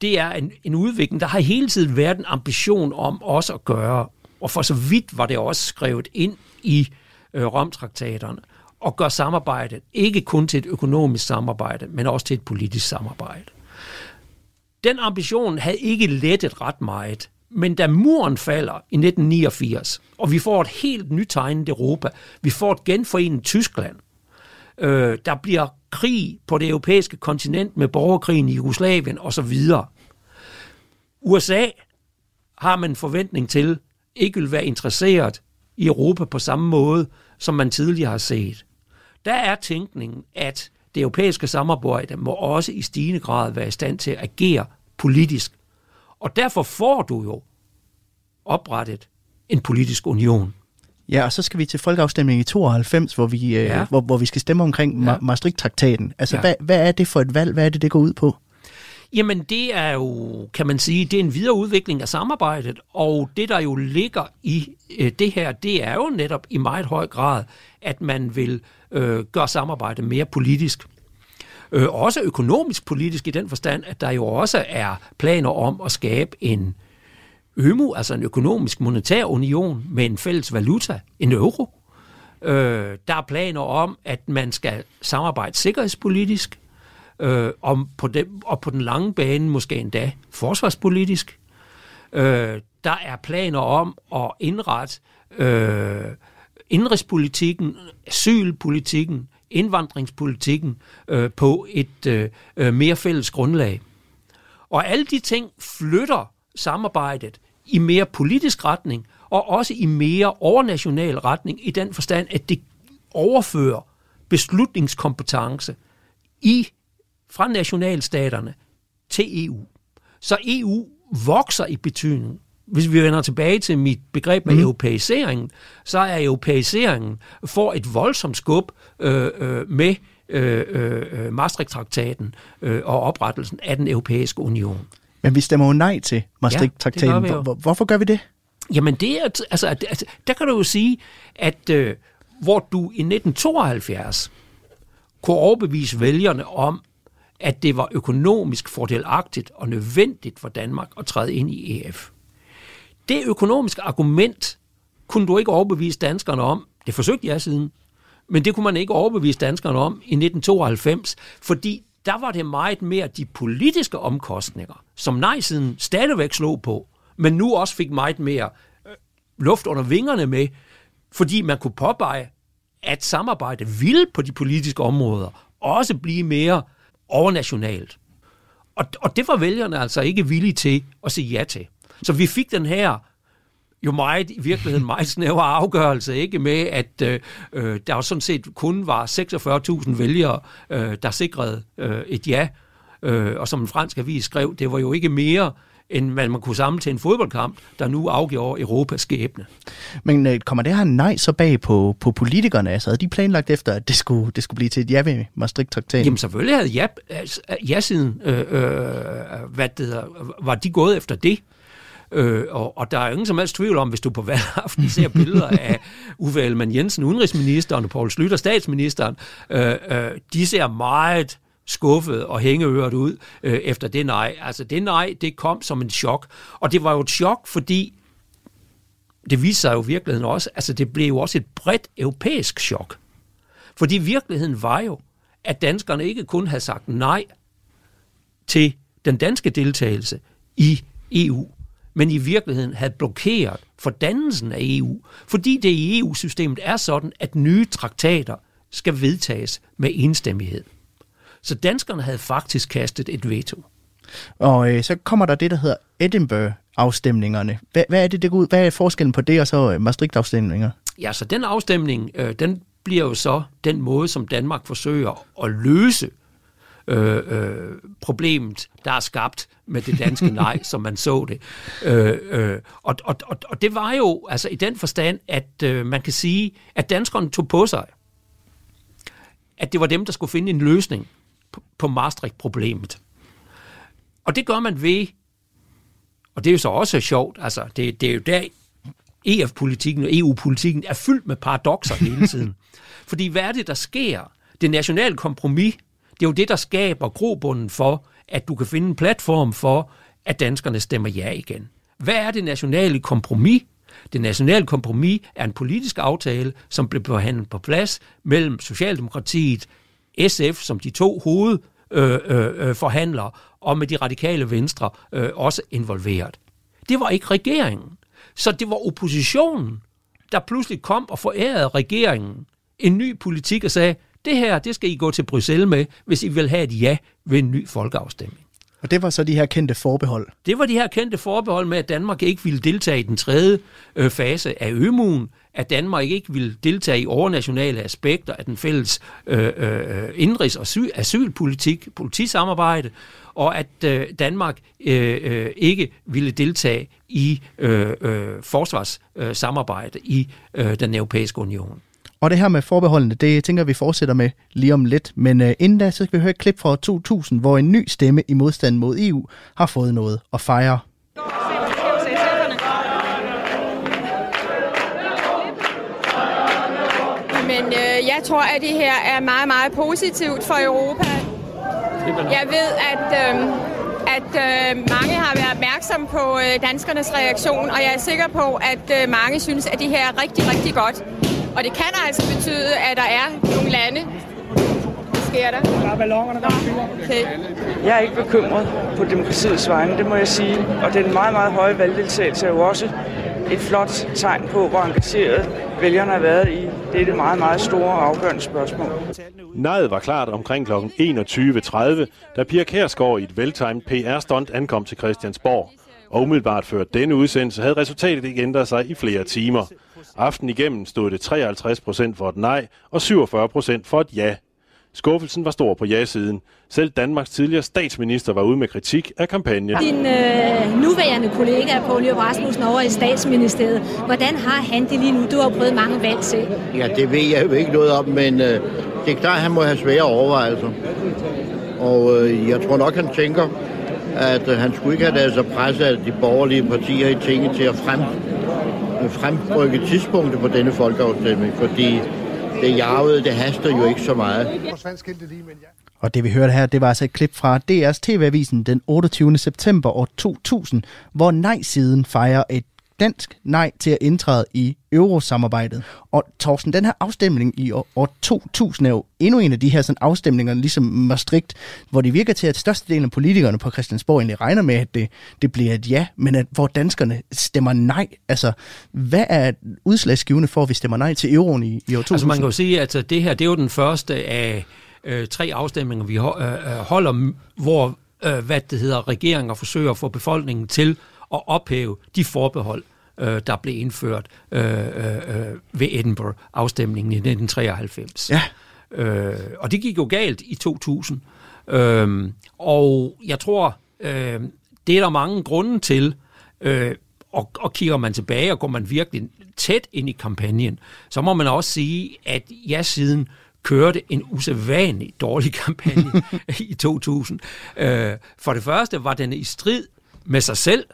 det er en, en udvikling, der har hele tiden været en ambition om også at gøre, og for så vidt var det også skrevet ind i øh, Romtraktaterne, at gøre samarbejdet ikke kun til et økonomisk samarbejde, men også til et politisk samarbejde. Den ambition havde ikke lettet ret meget. Men da muren falder i 1989, og vi får et helt nytegnet Europa, vi får et genforenet Tyskland, Øh, der bliver krig på det europæiske kontinent med borgerkrigen i Jugoslavien osv. USA har man en forventning til, ikke vil være interesseret i Europa på samme måde, som man tidligere har set. Der er tænkningen, at det europæiske samarbejde må også i stigende grad være i stand til at agere politisk. Og derfor får du jo oprettet en politisk union. Ja, og så skal vi til folkeafstemningen i 92, hvor vi, øh, Ja. øh, hvor, hvor vi skal stemme omkring Ja. ja. Maastricht-traktaten. Altså, ja. hvad, hvad er det for et valg? Hvad er det, det går ud på? Jamen det er jo, kan man sige, det er en videreudvikling af samarbejdet, og det der jo ligger i øh, det her, det er jo netop i meget høj grad, at man vil øh, øh, gør samarbejdet mere politisk. Øh, også økonomisk politisk i den forstand, at der jo også er planer om at skabe en ømu, altså en økonomisk monetær union med en fælles valuta, en euro. Øh, der er planer om, at man skal samarbejde sikkerhedspolitisk, øh, om på den, og på den lange bane måske endda forsvarspolitisk. Øh, der er planer om at indrette øh, indrigspolitikken, asylpolitikken, indvandringspolitikken øh, på et øh, øh, mere fælles grundlag. Og alle de ting flytter samarbejdet i mere politisk retning, og også i mere overnational retning, i den forstand, at det overfører beslutningskompetence i, fra nationalstaterne til EU. Så EU vokser i betydning. Hvis vi vender tilbage til mit begreb med mm. europæiseringen, så er europæiseringen får et voldsomt skub øh, øh, med øh, øh, Maastricht-traktaten øh, og oprettelsen af den europæiske union. Men vi stemmer jo nej til Maastricht-traktaten. Ja, gør. Hvor- hvor- Hvorfor gør vi det? Jamen det er, altså, altså, der kan du jo sige, at øh, hvor du i 1972 kunne overbevise vælgerne om, at det var økonomisk fordelagtigt og nødvendigt for Danmark at træde ind i EF. Det økonomiske argument kunne du ikke overbevise danskerne om. Det forsøgte jeg siden. Men det kunne man ikke overbevise danskerne om i 1992, fordi der var det meget mere de politiske omkostninger, som nej-siden stadigvæk slog på, men nu også fik meget mere øh, luft under vingerne med, fordi man kunne påpege, at samarbejde ville på de politiske områder også blive mere overnationalt. Og, og det var vælgerne altså ikke villige til at sige ja til. Så vi fik den her jo meget, i virkeligheden meget snævre afgørelse, ikke med, at øh, øh, der jo sådan set kun var 46.000 vælgere, øh, der sikrede øh, et ja. Øh, og som en fransk avis skrev, det var jo ikke mere, end hvad man kunne samle til en fodboldkamp, der nu afgjorde Europas skæbne. Men øh, kommer det her nej så bag på, på politikerne? Altså, havde de planlagt efter, at det skulle, det skulle blive til et ja ved Maastricht-traktaten? Jamen selvfølgelig havde ja, altså, ja-siden, øh, øh, hvad det hedder, var de gået efter det. Øh, og, og der er ingen som helst tvivl om, hvis du på valgaften ser billeder af Uffe Ellemann Jensen, udenrigsministeren, og Poul Slytter, statsministeren, øh, øh, de ser meget skuffet og hængeøret ud øh, efter det nej. Altså det nej, det kom som en chok. Og det var jo et chok, fordi det viste sig jo i virkeligheden også, altså det blev jo også et bredt europæisk chok. Fordi virkeligheden var jo, at danskerne ikke kun havde sagt nej til den danske deltagelse i EU, men i virkeligheden havde blokeret for dannelsen af EU, fordi det i EU-systemet er sådan, at nye traktater skal vedtages med enstemmighed. Så danskerne havde faktisk kastet et veto. Og øh, så kommer der det, der hedder Edinburgh-afstemningerne. Hvad, hvad er det, det går ud? Hvad er forskellen på det og så øh, Maastricht-afstemninger? Ja, så den afstemning, øh, den bliver jo så den måde, som Danmark forsøger at løse øh, øh, problemet, der er skabt med det danske nej, som man så det. Øh, øh, og, og, og, og det var jo altså i den forstand, at øh, man kan sige, at danskerne tog på sig, at det var dem, der skulle finde en løsning på, på Maastricht-problemet. Og det gør man ved, og det er jo så også sjovt, altså det, det er jo der, EF-politikken og EU-politikken er fyldt med paradoxer hele tiden. Fordi hvad er det, der sker? Det nationale kompromis, det er jo det, der skaber grobunden for, at du kan finde en platform for, at danskerne stemmer ja igen. Hvad er det nationale kompromis? Det nationale kompromis er en politisk aftale, som blev forhandlet på plads mellem Socialdemokratiet, SF som de to hoved øh, øh, øh forhandlere, og med de radikale venstre øh, også involveret. Det var ikke regeringen. Så det var oppositionen, der pludselig kom og forærede regeringen en ny politik og sagde, det her, det skal I gå til Bruxelles med, hvis I vil have et ja ved en ny folkeafstemning. Og det var så de her kendte forbehold. Det var de her kendte forbehold med, at Danmark ikke ville deltage i den tredje øh, fase af ømuen, at Danmark ikke ville deltage i overnationale aspekter af den fælles øh, øh, indrigs- og sy- asylpolitik, politisamarbejde, og at øh, Danmark øh, øh, ikke ville deltage i øh, øh, forsvarssamarbejde øh, i øh, den europæiske union. Og det her med forbeholdene, det tænker vi fortsætter med lige om lidt. Men øh, inden da, så skal vi høre et klip fra 2000, hvor en ny stemme i modstand mod EU har fået noget at fejre. Men øh, jeg tror, at det her er meget, meget positivt for Europa. Jeg ved, at, øh, at øh, mange har været opmærksom på øh, danskernes reaktion, og jeg er sikker på, at øh, mange synes, at det her er rigtig, rigtig godt. Og det kan altså betyde, at der er nogle lande, hvad sker der? Der er ballonerne, der Okay. Jeg er ikke bekymret på demokratiets vegne, det må jeg sige. Og den meget, meget høje valgdeltagelse er jo også et flot tegn på, hvor engageret vælgerne har været i dette meget, meget store og afgørende spørgsmål. Nejet var klart omkring kl. 21.30, da Pia Kærsgaard i et veltimet PR-stunt ankom til Christiansborg. Og umiddelbart før denne udsendelse havde resultatet ikke ændret sig i flere timer. Aften igennem stod det 53 procent for et nej og 47 procent for et ja. Skuffelsen var stor på ja-siden. Selv Danmarks tidligere statsminister var ude med kritik af kampagnen. Din øh, nuværende kollega, Poul Nyrup Rasmussen, over i statsministeriet, hvordan har han det lige nu? Du har prøvet mange valg selv. Ja, det ved jeg jo ikke noget om, men øh, det er klart, at han må have svære overvejelser. Og øh, jeg tror nok, han tænker, at øh, han skulle ikke have lavet sig presse af de borgerlige partier i tinget til at frem, fremrykke tidspunktet på denne folkeafstemning, fordi det jarvede, det haster jo ikke så meget. Og det vi hørte her, det var altså et klip fra DR's TV-avisen den 28. september år 2000, hvor nej-siden fejrer et dansk nej til at indtræde i eurosamarbejdet. Og Thorsten, den her afstemning i år, år 2000 er jo endnu en af de her sådan, afstemninger, ligesom Maastricht, hvor det virker til, at størstedelen af politikerne på Christiansborg egentlig regner med, at det, det bliver et ja, men at, hvor danskerne stemmer nej. Altså, hvad er udslagsgivende for, at vi stemmer nej til euroen i, i år 2000? Altså man kan jo sige, at øh, det her det er jo den første af øh, tre afstemninger, vi ho- øh, øh holder, hvor øh, hvad det hedder, regeringer forsøger at få befolkningen til at ophæve de forbehold, øh, der blev indført øh, øh, ved Edinburgh-afstemningen i 1993. Ja. Øh, og det gik jo galt i 2000. Øh, og jeg tror, øh, det er der mange grunde til. Øh, og, og kigger man tilbage, og går man virkelig tæt ind i kampagnen, så må man også sige, at ja-siden kørte en usædvanlig dårlig kampagne i 2000. Øh, for det første var den i strid med sig selv,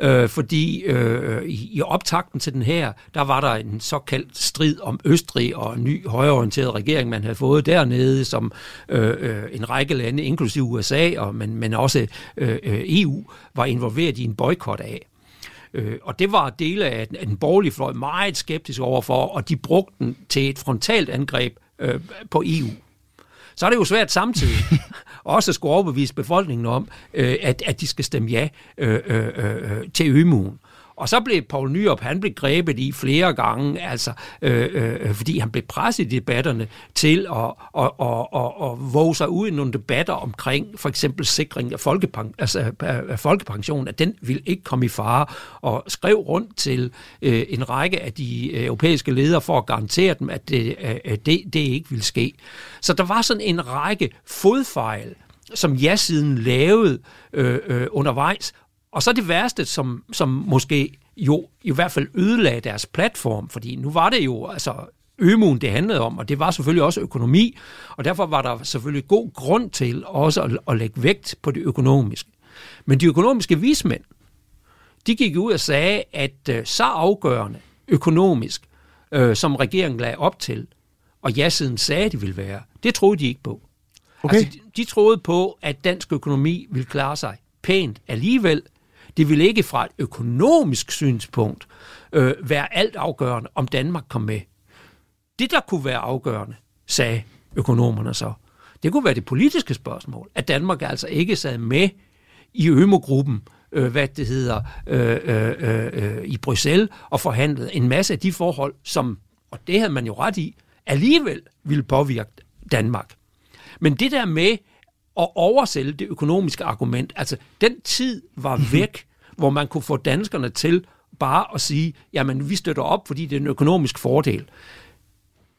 øh, fordi øh, i, i optakten til den her, der var der en såkaldt strid om Østrig og en ny højreorienteret regering, man havde fået dernede, som øh, øh, en række lande, inklusive USA, og, men, men også øh, øh EU, var involveret i en boykot af. Øh, og det var dele af den, af den borgerlige fløj meget skeptisk overfor, og de brugte den til et frontalt angreb øh, på EU. Så er det jo svært samtidig også skulle overbevise befolkningen om, øh, at, at de skal stemme ja øh, øh, øh, øh til ømuen. Og så blev Paul Nyrup, han blev grebet i flere gange, altså, øh, øh, fordi han blev presset i debatterne til at, at, at, at, at våge sig ud i nogle debatter omkring for eksempel sikring af, folkepen, altså, af folkepension, at den vil ikke komme i fare, og skrev rundt til øh, en række af de øh, europæiske ledere for at garantere dem, at det, øh, det, det ikke vil ske. Så der var sådan en række fodfejl, som ja-siden lavede øh, øh, undervejs, og så det værste, som, som måske jo i hvert fald ødelagde deres platform, fordi nu var det jo altså ømuen, det handlede om, og det var selvfølgelig også økonomi, og derfor var der selvfølgelig god grund til også at, at lægge vægt på det økonomiske. Men de økonomiske vismænd, de gik ud og sagde, at øh, så afgørende økonomisk, øh, som regeringen lagde op til, og ja-siden sagde, at de ville være, det troede de ikke på. Okay. Altså, de, de troede på, at dansk økonomi ville klare sig pænt alligevel, det vil ikke fra et økonomisk synspunkt øh, være alt afgørende, om Danmark kom med. Det, der kunne være afgørende, sagde økonomerne så, det kunne være det politiske spørgsmål, at Danmark altså ikke sad med i ømogruppen, øh, hvad det hedder, øh, øh, øh, øh i Bruxelles, og forhandlede en masse af de forhold, som, og det havde man jo ret i, alligevel ville påvirke Danmark. Men det der med at oversælge det økonomiske argument, altså den tid var væk, hvor man kunne få danskerne til bare at sige, jamen vi støtter op, fordi det er en økonomisk fordel.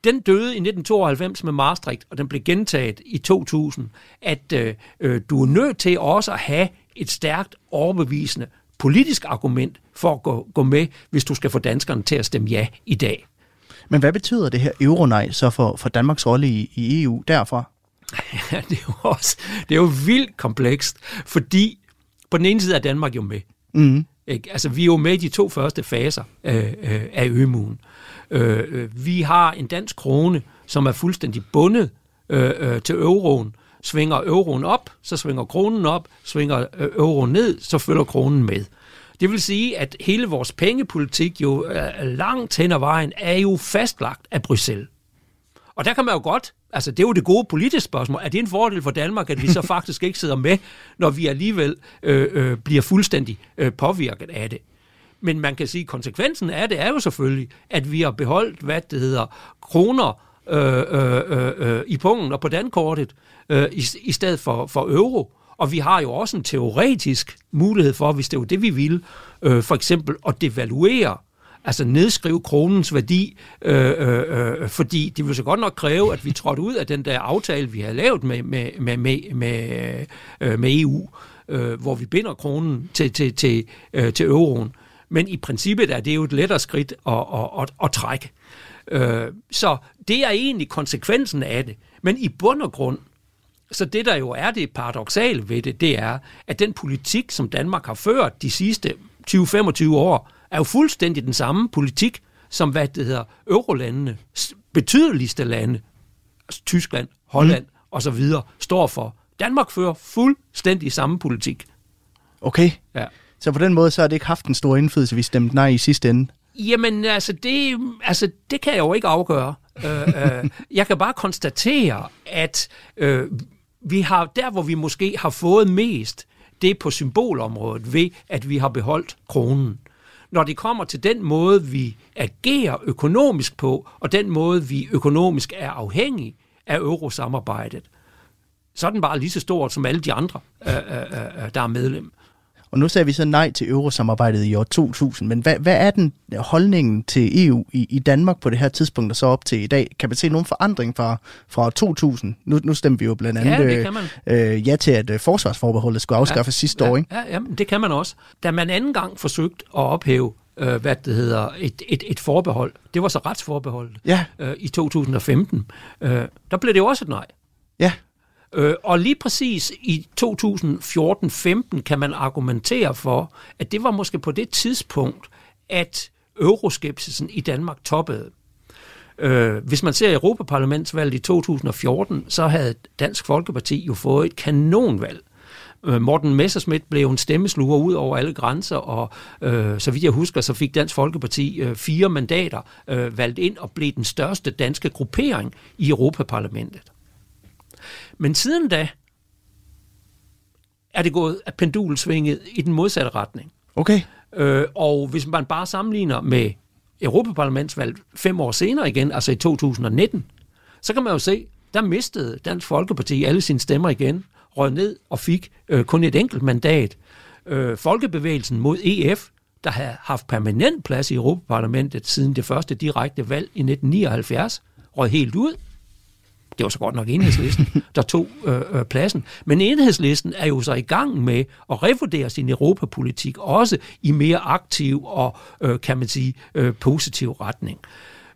Den døde i 1992 med Maastricht, og den blev gentaget i 2000, at øh, øh, du er nødt til også at have et stærkt overbevisende politisk argument for at gå, gå med, hvis du skal få danskerne til at stemme ja i dag. Men hvad betyder det her euronej så for, for Danmarks rolle i, i EU derfra? Ja, det er jo også det er jo vildt komplekst, fordi på den ene side er Danmark jo med. Mm. Ikke? Altså, vi er jo med i de to første faser øh, øh, af ømuen. Øh, øh, vi har en dansk krone, som er fuldstændig bundet øh, øh, til euroen. Svinger euroen op, så svinger kronen op, svinger øh, euroen ned, så følger kronen med. Det vil sige, at hele vores pengepolitik jo øh, langt hen ad vejen er jo fastlagt af Bruxelles. Og der kan man jo godt, altså det er jo det gode politiske spørgsmål, er det en fordel for Danmark, at vi så faktisk ikke sidder med, når vi alligevel øh, øh, bliver fuldstændig øh, påvirket af det? Men man kan sige, at konsekvensen af det er jo selvfølgelig, at vi har beholdt, hvad det hedder, kroner øh, øh, øh, i pungen og på dankortet, øh, i, i stedet for, for euro. Og vi har jo også en teoretisk mulighed for, hvis det er jo det, vi vil, øh, for eksempel at devaluere altså nedskrive kronens værdi, øh, øh, øh fordi det vil så godt nok kræve, at vi trådte ud af den der aftale, vi har lavet med, med, med, med, med, øh, med EU, øh, hvor vi binder kronen til, til, til, øh, til euroen. Men i princippet er det jo et lettere skridt at, at, at, at trække. Øh, så det er egentlig konsekvensen af det. Men i bund og grund, så det der jo er det paradoxale ved det, det er, at den politik, som Danmark har ført de sidste 20-25 år, er jo fuldstændig den samme politik, som hvad det hedder, eurolandene, betydeligste lande, altså Tyskland, Holland mm. og så videre, står for. Danmark fører fuldstændig samme politik. Okay. Ja. Så på den måde, så har det ikke haft en stor indflydelse, vi stemte nej i sidste ende? Jamen, altså det, altså, det kan jeg jo ikke afgøre. øh, øh, jeg kan bare konstatere, at øh, vi har, der hvor vi måske har fået mest, det er på symbolområdet ved, at vi har beholdt kronen når det kommer til den måde, vi agerer økonomisk på, og den måde, vi økonomisk er afhængige af eurosamarbejdet, så er den bare lige så stor som alle de andre, øh, øh, øh, øh der er medlem. Og nu sagde vi så nej til eurosamarbejdet i år 2000, men hvad, hvad er den holdningen til EU i, i Danmark på det her tidspunkt, og så op til i dag? Kan man se nogen forandring fra, fra 2000? Nu, nu stemte vi jo blandt andet ja, man. Øh, ja til, at øh, forsvarsforbeholdet skulle afskaffes ja, sidste ja, år, ikke? Ja, ja, det kan man også. Da man anden gang forsøgte at ophæve øh, hvad det hedder, et, et, et forbehold. Det var så retsforbeholdet ja. øh, i 2015. Øh, der blev det jo også et nej. Ja. Øh, og lige præcis i 2014-15 kan man argumentere for, at det var måske på det tidspunkt, at euroskepsisen i Danmark toppede. Øh, hvis man ser Europaparlamentsvalget i 2014, så havde Dansk Folkeparti jo fået et kanonvalg. Øh, Morten Messerschmidt blev en stemmesluger ud over alle grænser, og øh, så vidt jeg husker, så fik Dansk Folkeparti øh, fire mandater øh, valgt ind og blev den største danske gruppering i Europaparlamentet. Men siden da er det gået af pendulsvinget i den modsatte retning. Okay. Øh, og hvis man bare sammenligner med Europaparlamentsvalg fem år senere igen, altså i 2019, så kan man jo se, der mistede Dansk Folkeparti alle sine stemmer igen, rød ned og fik øh, kun et enkelt mandat. Øh, Folkebevægelsen mod EF, der havde haft permanent plads i Europaparlamentet siden det første direkte valg i 1979, rød helt ud. Det var så godt nok enhedslisten, der tog øh, øh, pladsen. Men enhedslisten er jo så i gang med at revurdere sin europapolitik, også i mere aktiv og, øh, kan man sige, øh, positiv retning.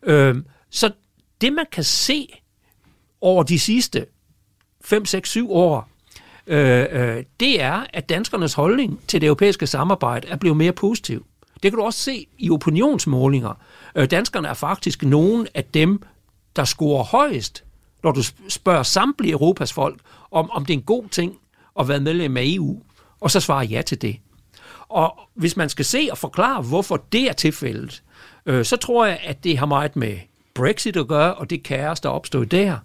Øh, så det, man kan se over de sidste 5, 6, 7 år, øh, øh, det er, at danskernes holdning til det europæiske samarbejde er blevet mere positiv. Det kan du også se i opinionsmålinger. Øh, danskerne er faktisk nogen af dem, der scorer højest når du spørger samtlige Europas folk, om, om det er en god ting at være medlem af EU, og så svarer ja til det. Og hvis man skal se og forklare, hvorfor det er tilfældet, øh, så tror jeg, at det har meget med Brexit at gøre, og det kaos, der opstod der.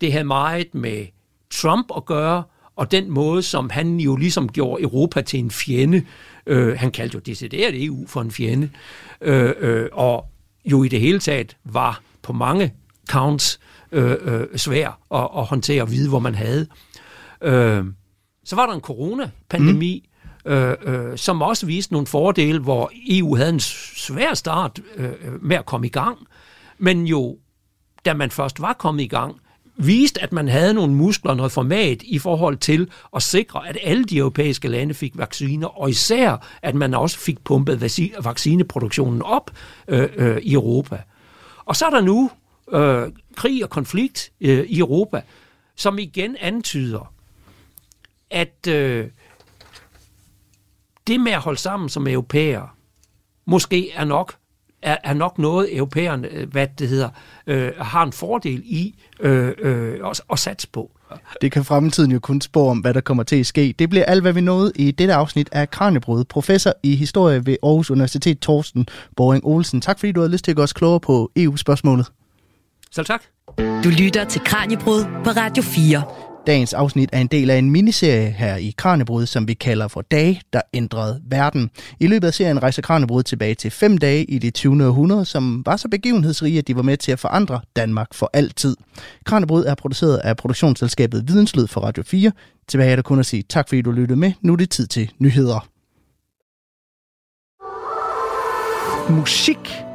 Det havde meget med Trump at gøre, og den måde, som han jo ligesom gjorde Europa til en fjende. Øh, han kaldte jo decideret EU for en fjende. Øh, øh, og jo i det hele taget var på mange counts øh, øh, svær at, at håndtere og vide, hvor man havde. Øh, så var der en coronapandemi, mm. øh, øh, som også viste nogle fordele, hvor EU havde en svær start øh, med at komme i gang, men jo, da man først var kommet i gang, viste, at man havde nogle muskler, noget format i forhold til at sikre, at alle de europæiske lande fik vacciner, og især, at man også fik pumpet vaccineproduktionen op øh, øh, i Europa. Og så er der nu øh, krig og konflikt øh, i Europa, som igen antyder, at øh, det med at holde sammen som europæer, måske er nok er, er nok noget, europæerne, øh, hvad det hedder, øh, har en fordel i øh, øh, at, at satse på. Det kan fremtiden jo kun spå om, hvad der kommer til at ske. Det bliver alt, hvad vi nåede i dette afsnit af Kranjebrud. Professor i historie ved Aarhus Universitet, Torsten Boring Olsen. Tak fordi du har lyst til at gøre os klogere på EU-spørgsmålet. Selv tak. Du lytter til Kranjebrud på Radio 4. Dagens afsnit er en del af en miniserie her i Kranjebrud, som vi kalder for Dage, der ændrede verden. I løbet af serien rejser Kranjebrud tilbage til fem dage i det 20. århundrede, som var så begivenhedsrige, at de var med til at forandre Danmark for altid. Kranjebrud er produceret af produktionsselskabet Videnslyd for Radio 4. Tilbage er der kun at sige tak, fordi du lyttede med. Nu er det tid til nyheder. Musik